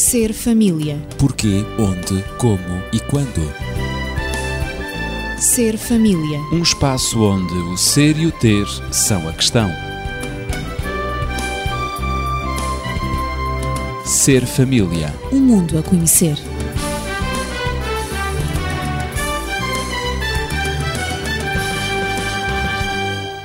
Ser família. Porquê, onde, como e quando. Ser família. Um espaço onde o ser e o ter são a questão. Ser família. Um mundo a conhecer.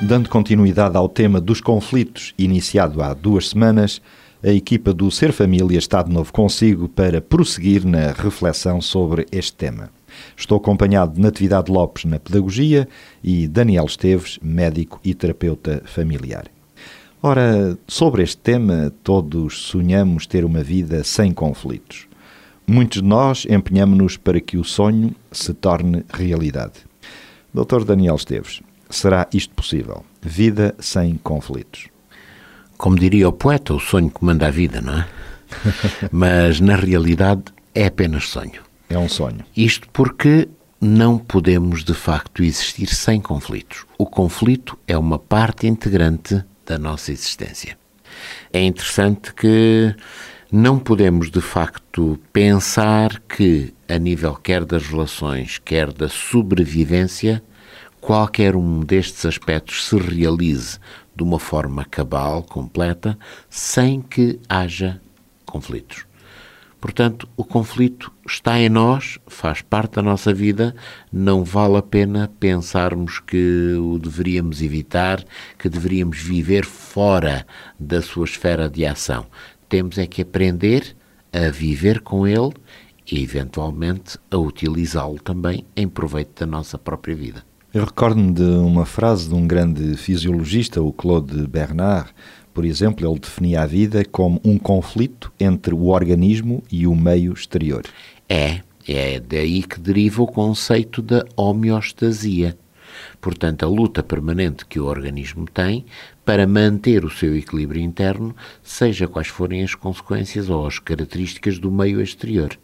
Dando continuidade ao tema dos conflitos, iniciado há duas semanas, a equipa do Ser Família está de novo consigo para prosseguir na reflexão sobre este tema. Estou acompanhado de Natividade Lopes na Pedagogia e Daniel Esteves, médico e terapeuta familiar. Ora, sobre este tema, todos sonhamos ter uma vida sem conflitos. Muitos de nós empenhamos-nos para que o sonho se torne realidade. Dr. Daniel Esteves, será isto possível? Vida sem conflitos? Como diria o poeta, o sonho comanda a vida, não é? Mas na realidade é apenas sonho. É um sonho. Isto porque não podemos de facto existir sem conflitos. O conflito é uma parte integrante da nossa existência. É interessante que não podemos de facto pensar que, a nível quer das relações, quer da sobrevivência, qualquer um destes aspectos se realize de uma forma cabal, completa, sem que haja conflitos. Portanto, o conflito está em nós, faz parte da nossa vida, não vale a pena pensarmos que o deveríamos evitar, que deveríamos viver fora da sua esfera de ação. Temos é que aprender a viver com ele e, eventualmente, a utilizá-lo também em proveito da nossa própria vida. Eu recordo-me de uma frase de um grande fisiologista, o Claude Bernard. Por exemplo, ele definia a vida como um conflito entre o organismo e o meio exterior. É, é daí que deriva o conceito da homeostasia. Portanto, a luta permanente que o organismo tem para manter o seu equilíbrio interno, seja quais forem as consequências ou as características do meio exterior.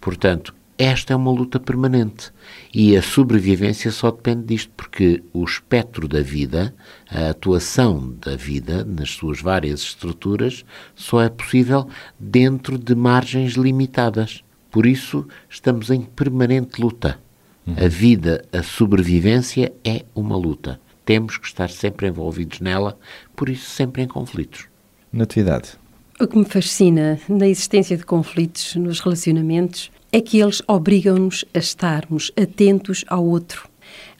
Portanto, esta é uma luta permanente e a sobrevivência só depende disto, porque o espectro da vida, a atuação da vida nas suas várias estruturas, só é possível dentro de margens limitadas. Por isso, estamos em permanente luta. Uhum. A vida, a sobrevivência é uma luta. Temos que estar sempre envolvidos nela, por isso, sempre em conflitos. Natividade. O que me fascina na existência de conflitos nos relacionamentos é que eles obrigam-nos a estarmos atentos ao outro,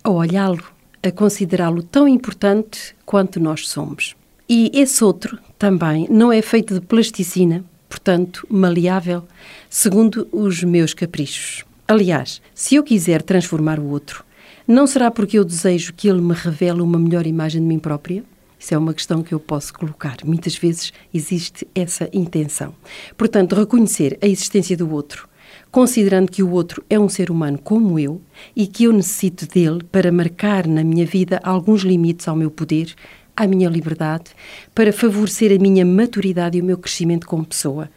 a olhá-lo, a considerá-lo tão importante quanto nós somos. E esse outro também não é feito de plasticina, portanto, maleável, segundo os meus caprichos. Aliás, se eu quiser transformar o outro, não será porque eu desejo que ele me revele uma melhor imagem de mim própria? Isso é uma questão que eu posso colocar. Muitas vezes existe essa intenção. Portanto, reconhecer a existência do outro, considerando que o outro é um ser humano como eu e que eu necessito dele para marcar na minha vida alguns limites ao meu poder, à minha liberdade, para favorecer a minha maturidade e o meu crescimento como pessoa,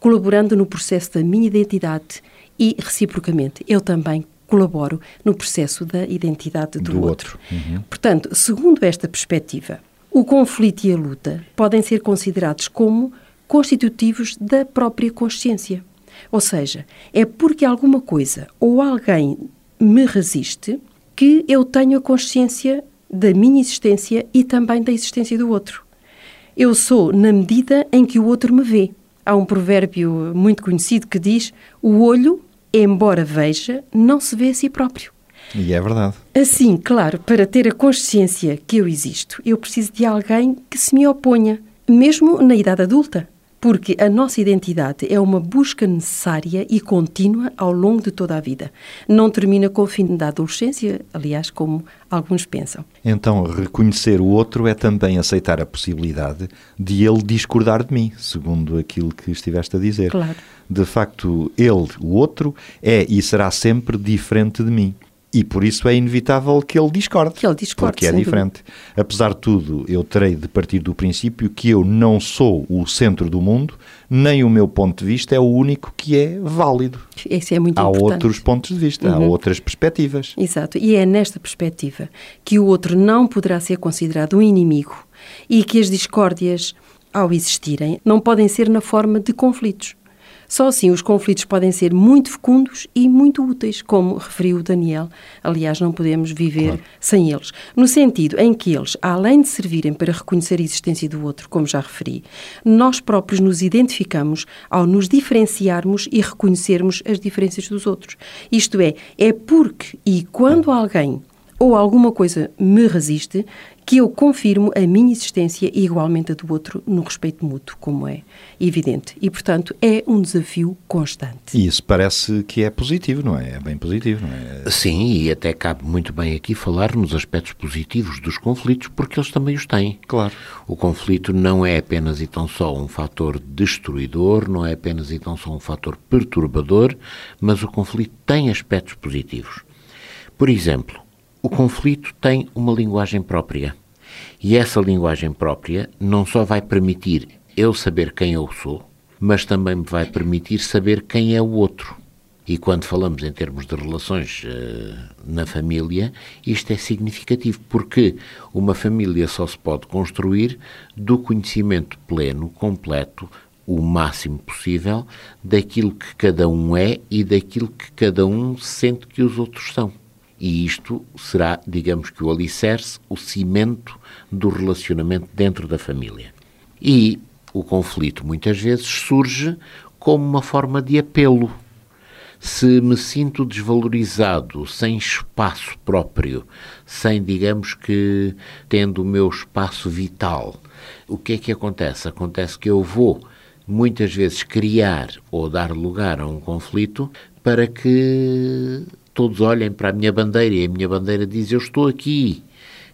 colaborando no processo da minha identidade e, reciprocamente, eu também colaboro no processo da identidade do, do outro. outro. Uhum. Portanto, segundo esta perspectiva, o conflito e a luta podem ser considerados como constitutivos da própria consciência. Ou seja, é porque alguma coisa ou alguém me resiste que eu tenho a consciência da minha existência e também da existência do outro. Eu sou na medida em que o outro me vê. Há um provérbio muito conhecido que diz: o olho, embora veja, não se vê a si próprio. E é verdade. Assim, claro, para ter a consciência que eu existo, eu preciso de alguém que se me oponha, mesmo na idade adulta porque a nossa identidade é uma busca necessária e contínua ao longo de toda a vida. Não termina com o fim da adolescência, aliás, como alguns pensam. Então, reconhecer o outro é também aceitar a possibilidade de ele discordar de mim, segundo aquilo que estiveste a dizer. Claro. De facto, ele, o outro, é e será sempre diferente de mim. E por isso é inevitável que ele discorde. Que ele discorde, Porque é diferente. Dúvida. Apesar de tudo, eu terei de partir do princípio que eu não sou o centro do mundo, nem o meu ponto de vista é o único que é válido. Isso é muito há importante. outros pontos de vista, uhum. há outras perspectivas. Exato. E é nesta perspectiva que o outro não poderá ser considerado um inimigo e que as discórdias, ao existirem, não podem ser na forma de conflitos Só assim os conflitos podem ser muito fecundos e muito úteis, como referiu o Daniel. Aliás, não podemos viver claro. sem eles. No sentido em que eles, além de servirem para reconhecer a existência do outro, como já referi, nós próprios nos identificamos ao nos diferenciarmos e reconhecermos as diferenças dos outros. Isto é, é porque e quando alguém ou alguma coisa me resiste, que eu confirmo a minha existência e igualmente a do outro no respeito mútuo, como é evidente. E, portanto, é um desafio constante. E isso parece que é positivo, não é? É bem positivo, não é? Sim, e até cabe muito bem aqui falar nos aspectos positivos dos conflitos, porque eles também os têm. Claro. O conflito não é apenas e tão só um fator destruidor, não é apenas e tão só um fator perturbador, mas o conflito tem aspectos positivos. Por exemplo, o conflito tem uma linguagem própria. E essa linguagem própria não só vai permitir eu saber quem eu sou, mas também me vai permitir saber quem é o outro. E quando falamos em termos de relações uh, na família, isto é significativo, porque uma família só se pode construir do conhecimento pleno, completo, o máximo possível, daquilo que cada um é e daquilo que cada um sente que os outros são. E isto será, digamos que, o alicerce, o cimento do relacionamento dentro da família. E o conflito muitas vezes surge como uma forma de apelo. Se me sinto desvalorizado, sem espaço próprio, sem, digamos que, tendo o meu espaço vital, o que é que acontece? Acontece que eu vou muitas vezes criar ou dar lugar a um conflito para que todos olhem para a minha bandeira e a minha bandeira diz: Eu estou aqui.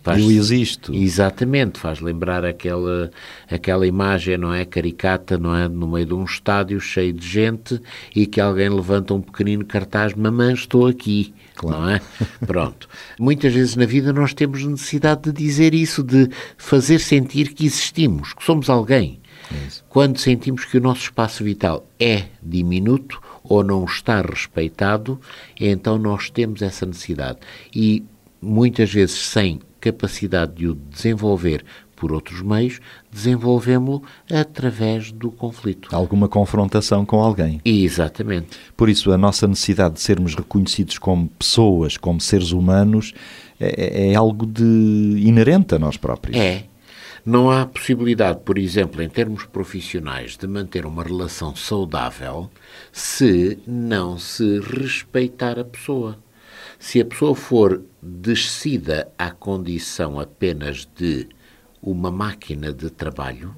Faz, eu existo. Exatamente, faz lembrar aquela, aquela imagem, não é? Caricata, não é? No meio de um estádio cheio de gente e que alguém levanta um pequenino cartaz: Mamãe, estou aqui. Claro. Não é? Pronto. Muitas vezes na vida nós temos necessidade de dizer isso, de fazer sentir que existimos, que somos alguém. É Quando sentimos que o nosso espaço vital é diminuto, ou não está respeitado, então nós temos essa necessidade. E muitas vezes, sem capacidade de o desenvolver por outros meios, desenvolvemos-lo através do conflito. Alguma confrontação com alguém. Exatamente. Por isso, a nossa necessidade de sermos reconhecidos como pessoas, como seres humanos, é, é algo de inerente a nós próprios. É, não há possibilidade, por exemplo, em termos profissionais, de manter uma relação saudável se não se respeitar a pessoa. Se a pessoa for descida à condição apenas de uma máquina de trabalho,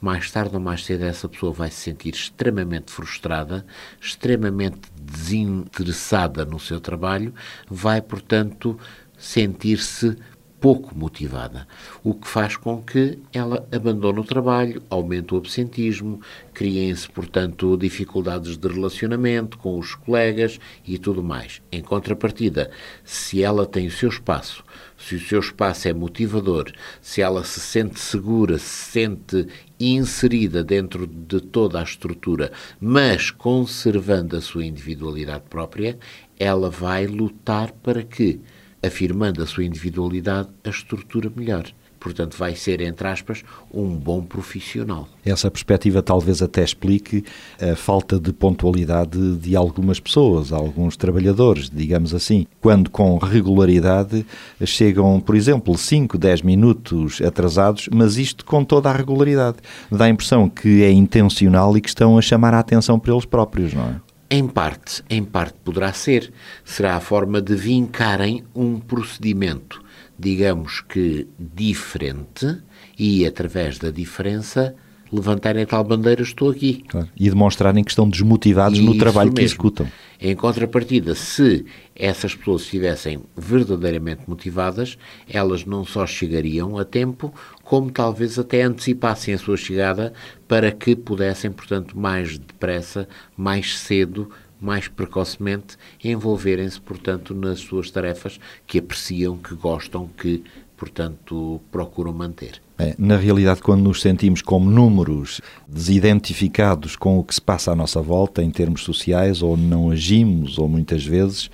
mais tarde ou mais cedo essa pessoa vai se sentir extremamente frustrada, extremamente desinteressada no seu trabalho, vai, portanto, sentir-se pouco motivada, o que faz com que ela abandone o trabalho, aumente o absentismo, criem-se, portanto, dificuldades de relacionamento com os colegas e tudo mais. Em contrapartida, se ela tem o seu espaço, se o seu espaço é motivador, se ela se sente segura, se sente inserida dentro de toda a estrutura, mas conservando a sua individualidade própria, ela vai lutar para que afirmando a sua individualidade, a estrutura melhor. Portanto, vai ser, entre aspas, um bom profissional. Essa perspectiva talvez até explique a falta de pontualidade de algumas pessoas, alguns trabalhadores, digamos assim. Quando com regularidade chegam, por exemplo, 5, 10 minutos atrasados, mas isto com toda a regularidade. Dá a impressão que é intencional e que estão a chamar a atenção para eles próprios, não é? Em parte, em parte poderá ser. Será a forma de vincarem um procedimento, digamos que diferente, e através da diferença levantarem a tal bandeira, estou aqui. Claro. E demonstrarem que estão desmotivados no trabalho mesmo. que executam. Em contrapartida, se essas pessoas estivessem verdadeiramente motivadas, elas não só chegariam a tempo, como talvez até antecipassem a sua chegada para que pudessem, portanto, mais depressa, mais cedo, mais precocemente, envolverem-se, portanto, nas suas tarefas que apreciam, que gostam, que, portanto, procuram manter. É, na realidade, quando nos sentimos como números desidentificados com o que se passa à nossa volta em termos sociais, ou não agimos, ou muitas vezes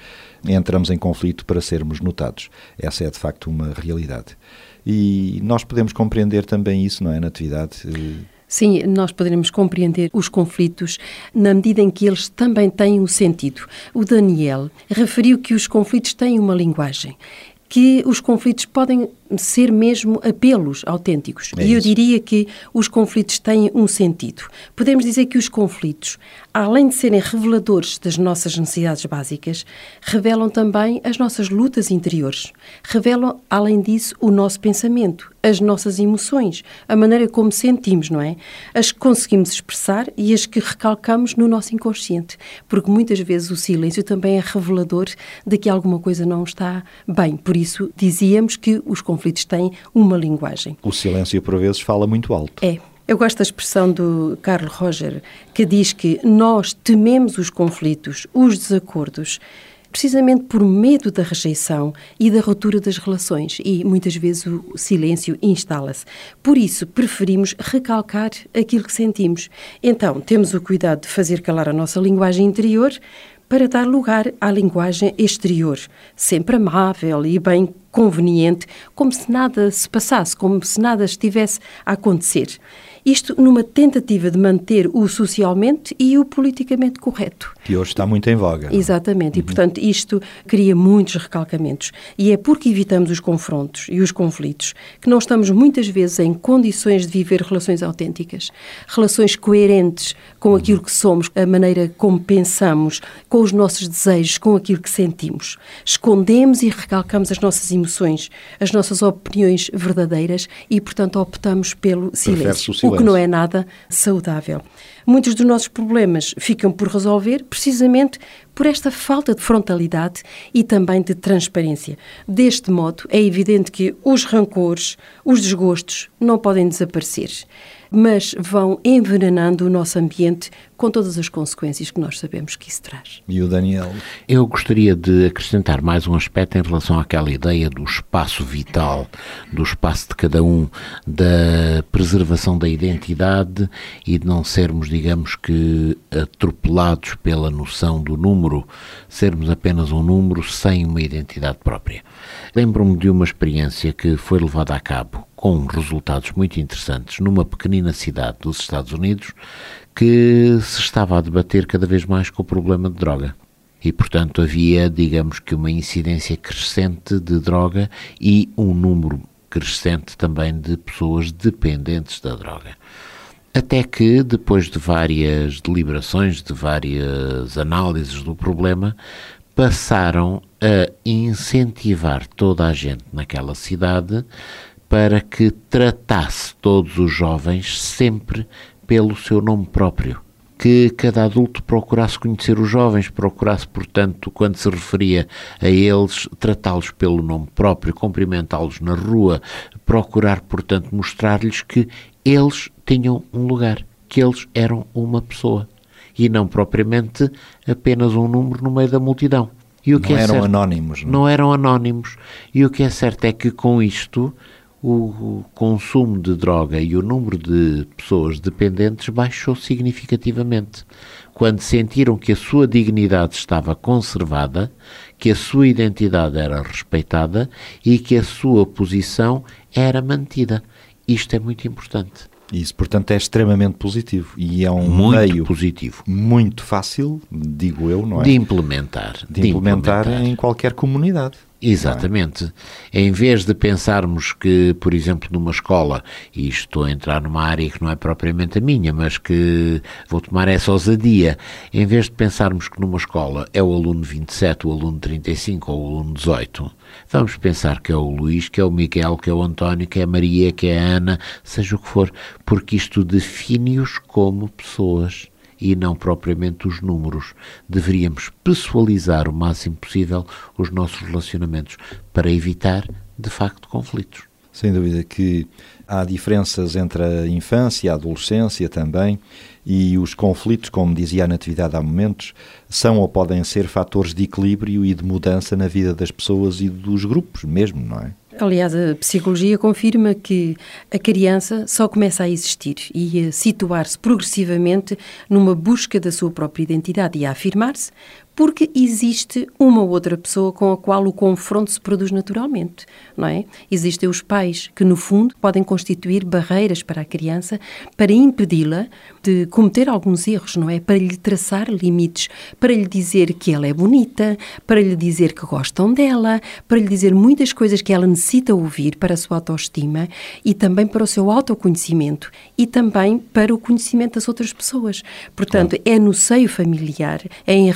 entramos em conflito para sermos notados. Essa é de facto uma realidade. E nós podemos compreender também isso, não é, Natividade? Sim, nós poderemos compreender os conflitos na medida em que eles também têm um sentido. O Daniel referiu que os conflitos têm uma linguagem que os conflitos podem ser mesmo apelos autênticos. É e eu diria que os conflitos têm um sentido. Podemos dizer que os conflitos, além de serem reveladores das nossas necessidades básicas, revelam também as nossas lutas interiores. Revelam, além disso, o nosso pensamento, as nossas emoções, a maneira como sentimos, não é? As que conseguimos expressar e as que recalcamos no nosso inconsciente. Porque muitas vezes o silêncio também é revelador de que alguma coisa não está bem. Por isso, dizíamos que os conflitos têm uma linguagem. O silêncio, por vezes, fala muito alto. É. Eu gosto da expressão do Carl Roger, que diz que nós tememos os conflitos, os desacordos, precisamente por medo da rejeição e da ruptura das relações, e muitas vezes o silêncio instala-se. Por isso, preferimos recalcar aquilo que sentimos. Então, temos o cuidado de fazer calar a nossa linguagem interior para dar lugar à linguagem exterior, sempre amável e bem conveniente, como se nada se passasse, como se nada estivesse a acontecer. Isto numa tentativa de manter o socialmente e o politicamente correto. Que hoje está muito em voga. é? Exatamente, e portanto isto cria muitos recalcamentos. E é porque evitamos os confrontos e os conflitos que não estamos muitas vezes em condições de viver relações autênticas, relações coerentes com aquilo que somos, a maneira como pensamos, com os nossos desejos, com aquilo que sentimos. Escondemos e recalcamos as nossas emoções, as nossas opiniões verdadeiras e, portanto, optamos pelo silêncio, o o que silêncio. não é nada saudável. Muitos dos nossos problemas ficam por resolver precisamente por esta falta de frontalidade e também de transparência. Deste modo, é evidente que os rancores, os desgostos não podem desaparecer, mas vão envenenando o nosso ambiente com todas as consequências que nós sabemos que isso traz. E o Daniel? Eu gostaria de acrescentar mais um aspecto em relação àquela ideia do espaço vital, do espaço de cada um, da preservação da identidade e de não sermos, digamos que, atropelados pela noção do número, sermos apenas um número sem uma identidade própria. Lembro-me de uma experiência que foi levada a cabo com resultados muito interessantes numa pequenina cidade dos Estados Unidos que se estava a debater cada vez mais com o problema de droga. E, portanto, havia, digamos que, uma incidência crescente de droga e um número crescente também de pessoas dependentes da droga. Até que, depois de várias deliberações, de várias análises do problema, passaram a incentivar toda a gente naquela cidade para que tratasse todos os jovens sempre pelo seu nome próprio. Que cada adulto procurasse conhecer os jovens, procurasse, portanto, quando se referia a eles, tratá-los pelo nome próprio, cumprimentá-los na rua, procurar, portanto, mostrar-lhes que eles tinham um lugar, que eles eram uma pessoa e não propriamente apenas um número no meio da multidão. E o Não que é eram certo- anónimos, não? não eram anónimos. E o que é certo é que com isto o consumo de droga e o número de pessoas dependentes baixou significativamente. Quando sentiram que a sua dignidade estava conservada, que a sua identidade era respeitada e que a sua posição era mantida. Isto é muito importante. Isso, portanto, é extremamente positivo. E é um Muito meio positivo. muito fácil, digo eu, não é? De implementar. De implementar em qualquer comunidade. Exatamente. Em vez de pensarmos que, por exemplo, numa escola, e estou a entrar numa área que não é propriamente a minha, mas que vou tomar essa ousadia, em vez de pensarmos que numa escola é o aluno 27, o aluno 35 ou o aluno 18, vamos pensar que é o Luís, que é o Miguel, que é o António, que é a Maria, que é a Ana, seja o que for, porque isto define-os como pessoas e não propriamente os números. Deveríamos pessoalizar o máximo possível os nossos relacionamentos para evitar, de facto, conflitos. Sem dúvida que há diferenças entre a infância e a adolescência também, e os conflitos, como dizia a Natividade há momentos, são ou podem ser fatores de equilíbrio e de mudança na vida das pessoas e dos grupos mesmo, não é? Aliás, a psicologia confirma que a criança só começa a existir e a situar-se progressivamente numa busca da sua própria identidade e a afirmar-se porque existe uma ou outra pessoa com a qual o confronto se produz naturalmente, não é? Existem os pais que, no fundo, podem constituir barreiras para a criança para impedi-la de cometer alguns erros, não é? Para lhe traçar limites, para lhe dizer que ela é bonita, para lhe dizer que gostam dela, para lhe dizer muitas coisas que ela necessita ouvir para a sua autoestima e também para o seu autoconhecimento e também para o conhecimento das outras pessoas. Portanto, é no seio familiar, é em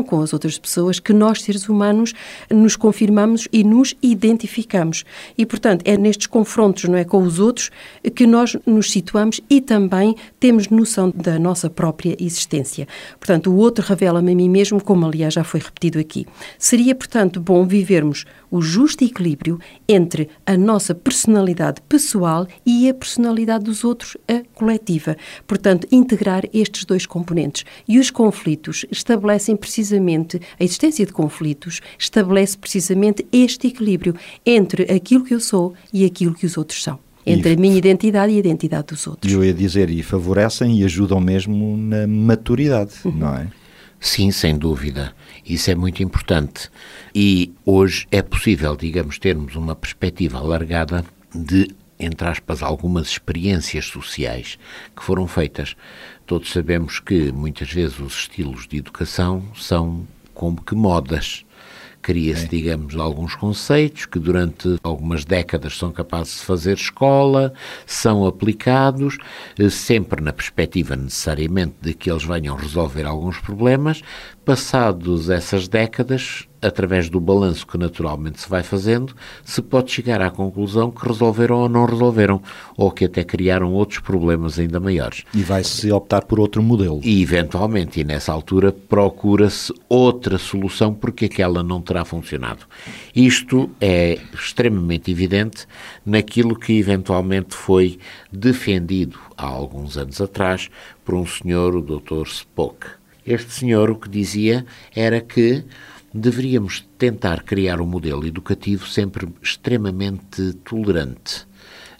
relação com as outras pessoas que nós, seres humanos, nos confirmamos e nos identificamos. E, portanto, é nestes confrontos não é, com os outros que nós nos situamos e também temos noção da nossa própria existência. Portanto, o outro revela-me a mim mesmo, como aliás já foi repetido aqui. Seria, portanto, bom vivermos o justo equilíbrio entre a nossa personalidade pessoal e a personalidade dos outros, a coletiva. Portanto, integrar estes dois componentes. E os conflitos estabelecem precisamente, a existência de conflitos estabelece precisamente este equilíbrio entre aquilo que eu sou e aquilo que os outros são entre e, a minha identidade e a identidade dos outros. Eu ia dizer, e favorecem e ajudam mesmo na maturidade, uhum. não é? Sim, sem dúvida. Isso é muito importante. E hoje é possível, digamos, termos uma perspectiva alargada de, entre aspas, algumas experiências sociais que foram feitas. Todos sabemos que muitas vezes os estilos de educação são como que modas. Cria-se, é. digamos, alguns conceitos que durante algumas décadas são capazes de fazer escola, são aplicados, eh, sempre na perspectiva necessariamente de que eles venham resolver alguns problemas. Passados essas décadas, através do balanço que naturalmente se vai fazendo, se pode chegar à conclusão que resolveram ou não resolveram, ou que até criaram outros problemas ainda maiores. E vai-se optar por outro modelo. E, eventualmente, e nessa altura, procura-se outra solução porque aquela não terá funcionado. Isto é extremamente evidente naquilo que eventualmente foi defendido há alguns anos atrás por um senhor, o Dr. Spock. Este senhor o que dizia era que deveríamos tentar criar um modelo educativo sempre extremamente tolerante.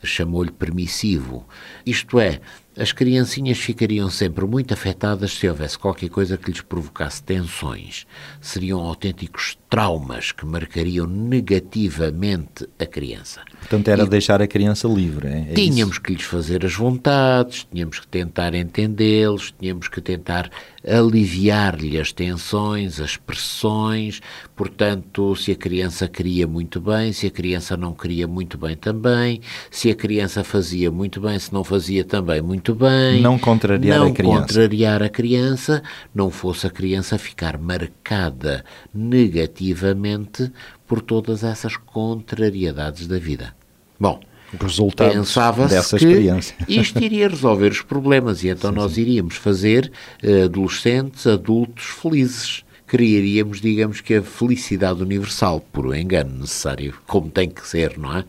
Chamou-lhe permissivo. Isto é, as criancinhas ficariam sempre muito afetadas se houvesse qualquer coisa que lhes provocasse tensões. Seriam autênticos traumas que marcariam negativamente a criança. Portanto, era e deixar a criança livre. É, é tínhamos isso? que lhes fazer as vontades, tínhamos que tentar entendê-los, tínhamos que tentar aliviar-lhe as tensões, as pressões. Portanto, se a criança queria muito bem, se a criança não queria muito bem também, se a criança fazia muito bem, se não fazia também muito bem. Não contrariar não a criança. Não contrariar a criança, não fosse a criança ficar marcada negativamente negativamente por todas essas contrariedades da vida. Bom, pensava-se que experiência. isto iria resolver os problemas e então sim, nós iríamos fazer uh, adolescentes, adultos felizes. Criaríamos, digamos que, a felicidade universal, por um engano necessário, como tem que ser, não é?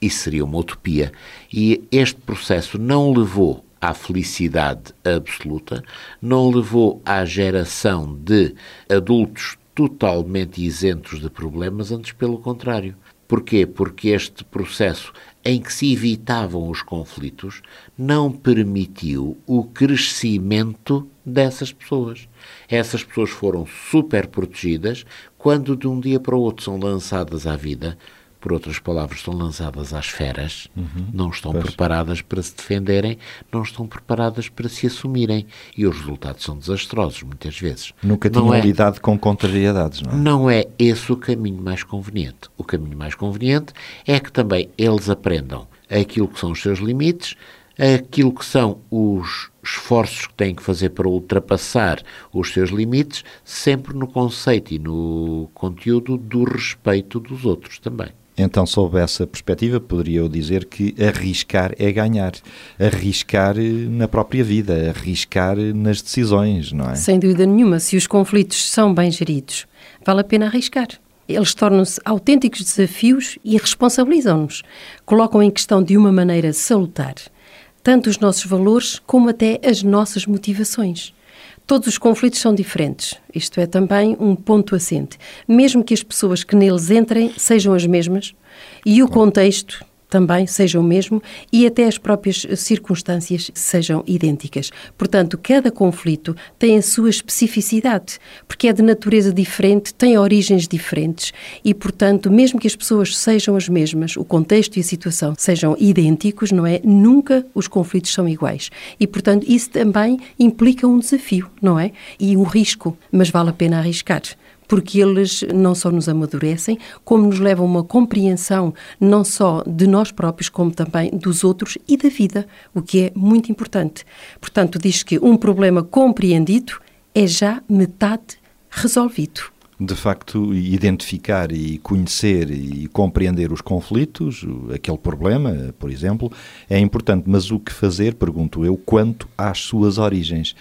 Isso seria uma utopia. E este processo não levou à felicidade absoluta, não levou à geração de adultos totalmente isentos de problemas, antes pelo contrário. Porquê? Porque este processo em que se evitavam os conflitos não permitiu o crescimento dessas pessoas. Essas pessoas foram super protegidas quando de um dia para o outro são lançadas à vida por outras palavras, estão lançadas às feras, uhum, não estão pois. preparadas para se defenderem, não estão preparadas para se assumirem. E os resultados são desastrosos, muitas vezes. Nunca tinham é, lidado com contrariedades, não é? Não é esse o caminho mais conveniente. O caminho mais conveniente é que também eles aprendam aquilo que são os seus limites, aquilo que são os esforços que têm que fazer para ultrapassar os seus limites, sempre no conceito e no conteúdo do respeito dos outros também. Então, sob essa perspectiva, poderia eu dizer que arriscar é ganhar. Arriscar na própria vida, arriscar nas decisões, não é? Sem dúvida nenhuma. Se os conflitos são bem geridos, vale a pena arriscar. Eles tornam-se autênticos desafios e responsabilizam-nos. Colocam em questão de uma maneira salutar tanto os nossos valores como até as nossas motivações. Todos os conflitos são diferentes. Isto é também um ponto assente. Mesmo que as pessoas que neles entrem sejam as mesmas e o contexto também seja o mesmo e até as próprias circunstâncias sejam idênticas. Portanto, cada conflito tem a sua especificidade, porque é de natureza diferente, tem origens diferentes e, portanto, mesmo que as pessoas sejam as mesmas, o contexto e a situação sejam idênticos, não é? Nunca os conflitos são iguais. E, portanto, isso também implica um desafio, não é? E um risco, mas vale a pena arriscar porque eles não só nos amadurecem, como nos levam a uma compreensão não só de nós próprios, como também dos outros e da vida, o que é muito importante. Portanto, diz que um problema compreendido é já metade resolvido. De facto, identificar e conhecer e compreender os conflitos, aquele problema, por exemplo, é importante. Mas o que fazer, pergunto eu, quanto às suas origens?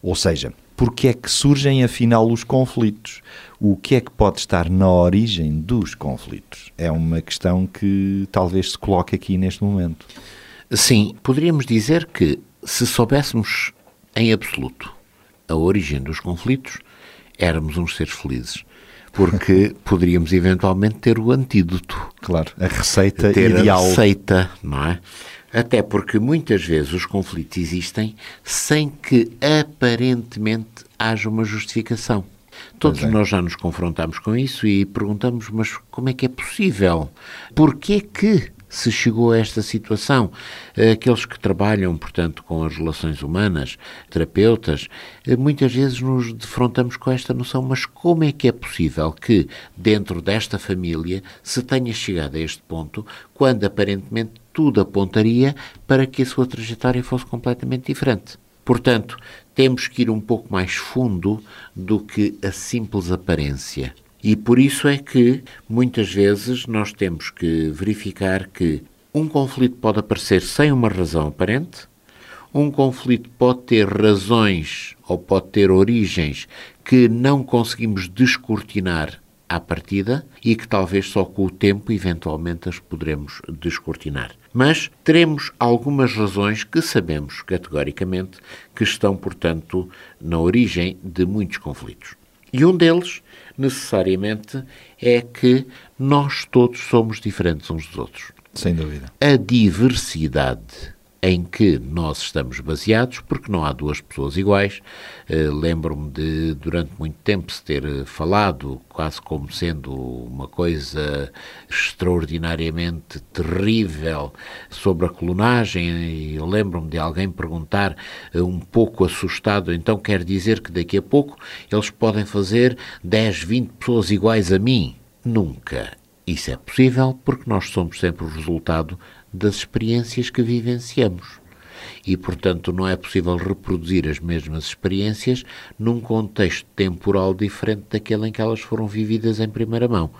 Ou seja, porque é que surgem afinal os conflitos? O que é que pode estar na origem dos conflitos? É uma questão que talvez se coloque aqui neste momento. Sim, poderíamos dizer que se soubéssemos em absoluto a origem dos conflitos, éramos uns seres felizes. Porque poderíamos eventualmente ter o antídoto. Claro, a receita ter ideal. A receita, não é? Até porque muitas vezes os conflitos existem sem que aparentemente haja uma justificação. Todos é. nós já nos confrontamos com isso e perguntamos, mas como é que é possível? Porquê que se chegou a esta situação? Aqueles que trabalham, portanto, com as relações humanas, terapeutas, muitas vezes nos defrontamos com esta noção, mas como é que é possível que, dentro desta família, se tenha chegado a este ponto, quando aparentemente tudo apontaria para que a sua trajetória fosse completamente diferente? Portanto, temos que ir um pouco mais fundo do que a simples aparência. E por isso é que muitas vezes nós temos que verificar que um conflito pode aparecer sem uma razão aparente, um conflito pode ter razões ou pode ter origens que não conseguimos descortinar à partida e que talvez só com o tempo eventualmente as poderemos descortinar. Mas teremos algumas razões que sabemos categoricamente que estão, portanto, na origem de muitos conflitos. E um deles, necessariamente, é que nós todos somos diferentes uns dos outros. Sem dúvida. A diversidade em que nós estamos baseados, porque não há duas pessoas iguais. Uh, Lembro-me de, durante muito tempo, se ter falado quase como sendo uma coisa extraordinariamente terrível sobre a clonagem. Eu lembro-me de alguém perguntar, uh, um pouco assustado, então quer dizer que daqui a pouco eles podem fazer 10, 20 pessoas iguais a mim? Nunca. Isso é possível porque nós somos sempre o resultado das experiências que vivenciamos. E, portanto, não é possível reproduzir as mesmas experiências num contexto temporal diferente daquele em que elas foram vividas em primeira mão.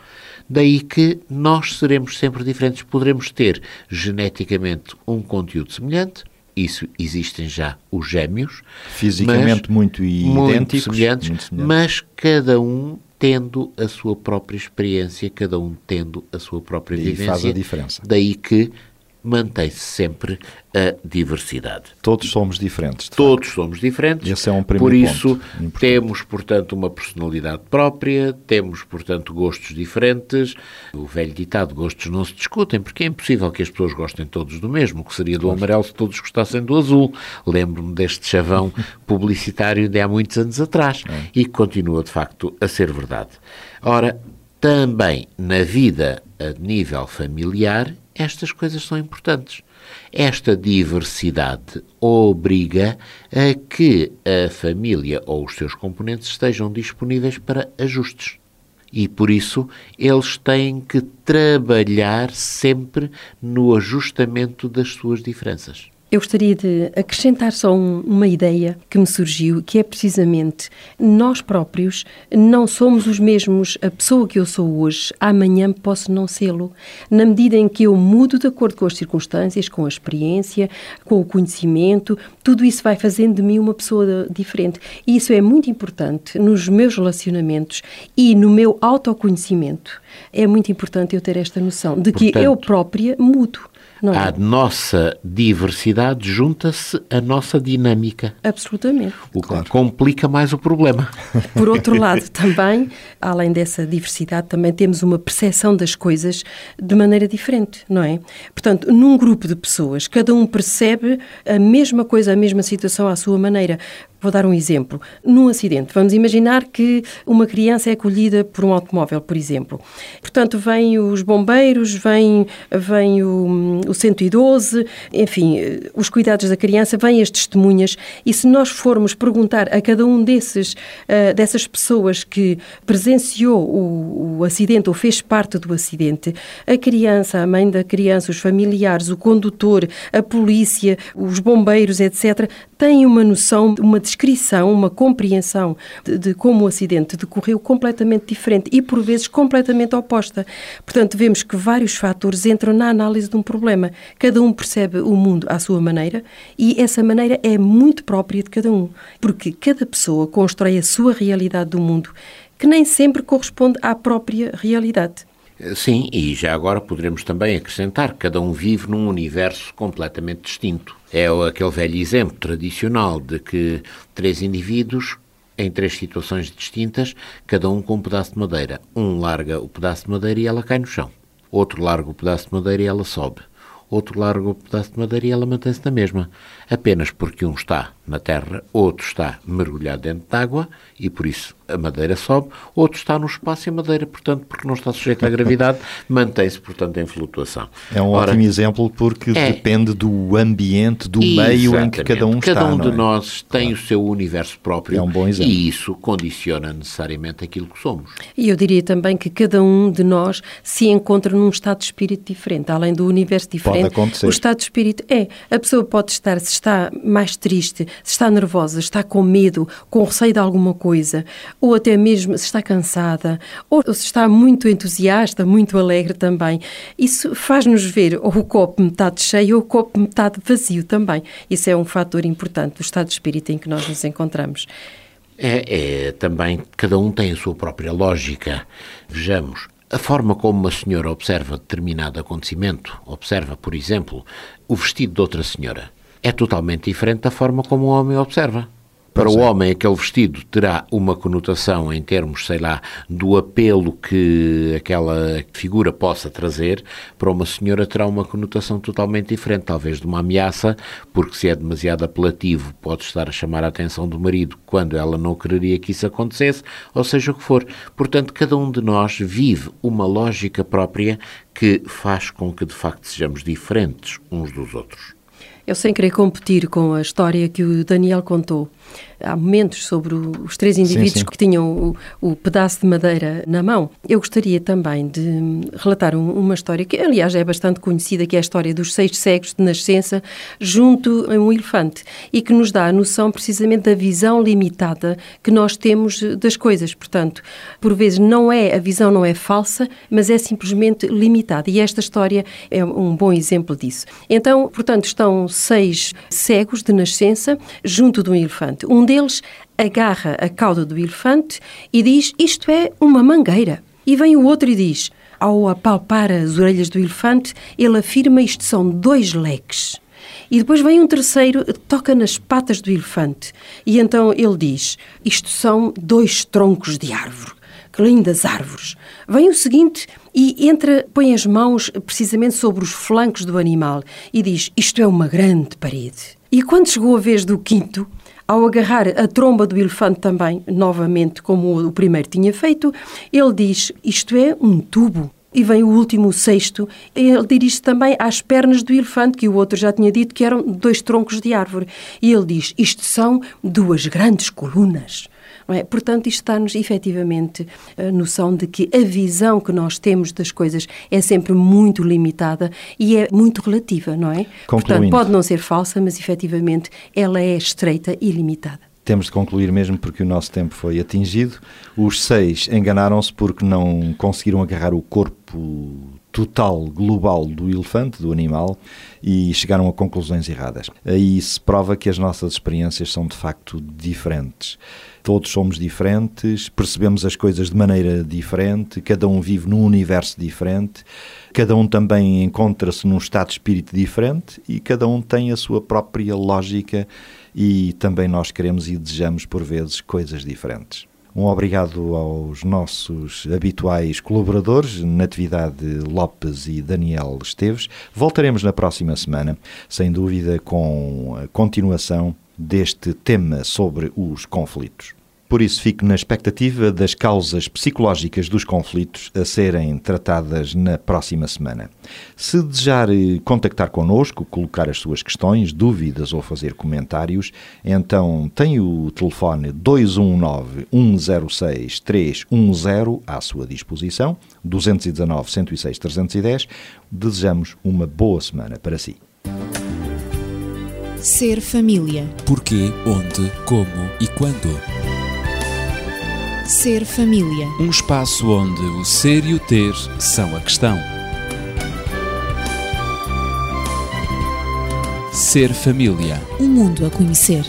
Daí que nós seremos sempre diferentes. Poderemos ter geneticamente um conteúdo semelhante, isso existem já os gêmeos. Fisicamente muito idênticos. Muito semelhantes, muito semelhantes, mas cada um tendo a sua própria experiência, cada um tendo a sua própria e vivência. faz a diferença. Daí que mantém-se sempre a diversidade. Todos somos diferentes. Todos facto. somos diferentes. Esse é um Por isso, temos, portanto, uma personalidade própria, temos, portanto, gostos diferentes. O velho ditado, gostos não se discutem, porque é impossível que as pessoas gostem todos do mesmo, que seria do amarelo se todos gostassem do azul. Lembro-me deste chavão publicitário de há muitos anos atrás é. e que continua, de facto, a ser verdade. Ora, também na vida a nível familiar estas coisas são importantes. Esta diversidade obriga a que a família ou os seus componentes estejam disponíveis para ajustes. E por isso eles têm que trabalhar sempre no ajustamento das suas diferenças. Eu gostaria de acrescentar só um, uma ideia que me surgiu, que é precisamente nós próprios não somos os mesmos, a pessoa que eu sou hoje, amanhã posso não sê-lo. Na medida em que eu mudo de acordo com as circunstâncias, com a experiência, com o conhecimento, tudo isso vai fazendo de mim uma pessoa diferente. E isso é muito importante nos meus relacionamentos e no meu autoconhecimento. É muito importante eu ter esta noção de que Portanto, eu própria mudo Não é? À nossa diversidade junta-se a nossa dinâmica, Absolutamente. o que complica mais o problema. Por outro lado, também, além dessa diversidade, também temos uma percepção das coisas de maneira diferente, não é? Portanto, num grupo de pessoas, cada um percebe a mesma coisa, a mesma situação à sua maneira. Vou dar um exemplo. Num acidente, vamos imaginar que uma criança é acolhida por um automóvel, por exemplo. Portanto, vêm os bombeiros, vem, vem o, o 112, enfim, os cuidados da criança, vêm as testemunhas, e se nós formos perguntar a cada um desses, uh, dessas pessoas que presenciou o, o acidente ou fez parte do acidente, a criança, a mãe da criança, os familiares, o condutor, a polícia, os bombeiros, etc., têm uma noção, uma descrição, uma compreensão de, de, como o acidente decorreu completamente diferente e, por vezes, completamente oposta. Portanto, vemos que vários fatores entram na análise de um problema. Cada um percebe o mundo à sua maneira e essa maneira é muito própria de cada um, porque cada pessoa constrói a sua realidade do mundo, que nem sempre corresponde à própria realidade. Sim, e já agora poderemos também acrescentar que cada um vive num universo completamente distinto. É aquele velho exemplo tradicional de que três indivíduos em três situações distintas, cada um com um pedaço de madeira. Um larga o pedaço de madeira e ela cai no chão. Outro larga o pedaço de madeira e ela sobe. Outro larga o pedaço de madeira e ela mantém-se na mesma. Apenas porque um está na terra, outro está mergulhado dentro de água e por isso a madeira sobe, outro está no espaço e a madeira, portanto, porque não está sujeita à gravidade, mantém-se, portanto, em flutuação. É um Ora, ótimo exemplo porque é, depende do ambiente, do meio em que cada um cada está. Cada um é? de nós tem claro. o seu universo próprio é um bom exemplo. e isso condiciona necessariamente aquilo que somos. E eu diria também que cada um de nós se encontra num estado de espírito diferente, além do universo diferente. Pode acontecer. O estado de espírito é, a pessoa pode estar, se está mais triste, se está nervosa, está com medo, com receio de alguma coisa, ou até mesmo se está cansada, ou se está muito entusiasta, muito alegre também. Isso faz-nos ver ou o copo metade cheio ou o copo metade vazio também. Isso é um fator importante do estado de espírito em que nós nos encontramos. É, é também, cada um tem a sua própria lógica. Vejamos, a forma como uma senhora observa determinado acontecimento, observa, por exemplo, o vestido de outra senhora, é totalmente diferente da forma como o homem observa. Para o homem, aquele vestido terá uma conotação em termos, sei lá, do apelo que aquela figura possa trazer. Para uma senhora, terá uma conotação totalmente diferente, talvez de uma ameaça, porque se é demasiado apelativo, pode estar a chamar a atenção do marido quando ela não quereria que isso acontecesse, ou seja o que for. Portanto, cada um de nós vive uma lógica própria que faz com que, de facto, sejamos diferentes uns dos outros. Eu, sem querer competir com a história que o Daniel contou, há momentos sobre os três indivíduos sim, sim. que tinham o, o, pedaço de madeira na mão. Eu gostaria também de relatar um, uma história que, aliás, é bastante conhecida, que é a história dos seis cegos de nascença junto a um elefante e que nos dá a noção precisamente da visão limitada que nós temos das coisas. Portanto, por vezes não é a visão não é falsa, mas é simplesmente limitada. E esta história é um bom exemplo disso. Então, portanto, estão seis cegos de nascença junto de um elefante. Um deles agarra a cauda do elefante e diz: Isto é uma mangueira. E vem o outro e diz: Ao apalpar as orelhas do elefante, ele afirma: Isto são dois leques. E depois vem um terceiro, toca nas patas do elefante. E então ele diz: Isto são dois troncos de árvore. Que lindas árvores! Vem o seguinte e entra, põe as mãos precisamente sobre os flancos do animal e diz: Isto é uma grande parede. E quando chegou a vez do quinto, ao agarrar a tromba do elefante também, novamente como o primeiro tinha feito, ele diz: Isto é um tubo. E vem o último, o sexto, ele dirige-se também às pernas do elefante, que o outro já tinha dito que eram dois troncos de árvore. E ele diz: Isto são duas grandes colunas. É? Portanto, isto dá-nos efetivamente a noção de que a visão que nós temos das coisas é sempre muito limitada e é muito relativa, não é? Portanto, pode não ser falsa, mas efetivamente ela é estreita e limitada. Temos de concluir mesmo porque o nosso tempo foi atingido. Os seis enganaram-se porque não conseguiram agarrar o corpo total, global do elefante, do animal, e chegaram a conclusões erradas. Aí se prova que as nossas experiências são de facto diferentes. Todos somos diferentes, percebemos as coisas de maneira diferente, cada um vive num universo diferente, cada um também encontra-se num estado de espírito diferente e cada um tem a sua própria lógica e também nós queremos e desejamos por vezes coisas diferentes. Um obrigado aos nossos habituais colaboradores, Natividade Lopes e Daniel Esteves. Voltaremos na próxima semana, sem dúvida, com a continuação deste tema sobre os conflitos. Por isso, fico na expectativa das causas psicológicas dos conflitos a serem tratadas na próxima semana. Se desejar eh, contactar connosco, colocar as suas questões, dúvidas ou fazer comentários, então tem o telefone 219-106-310 à sua disposição, 219-106-310. Desejamos uma boa semana para si. Ser família. Porquê, onde, como e quando. Ser família. Um espaço onde o ser e o ter são a questão. Ser família. Um mundo a conhecer.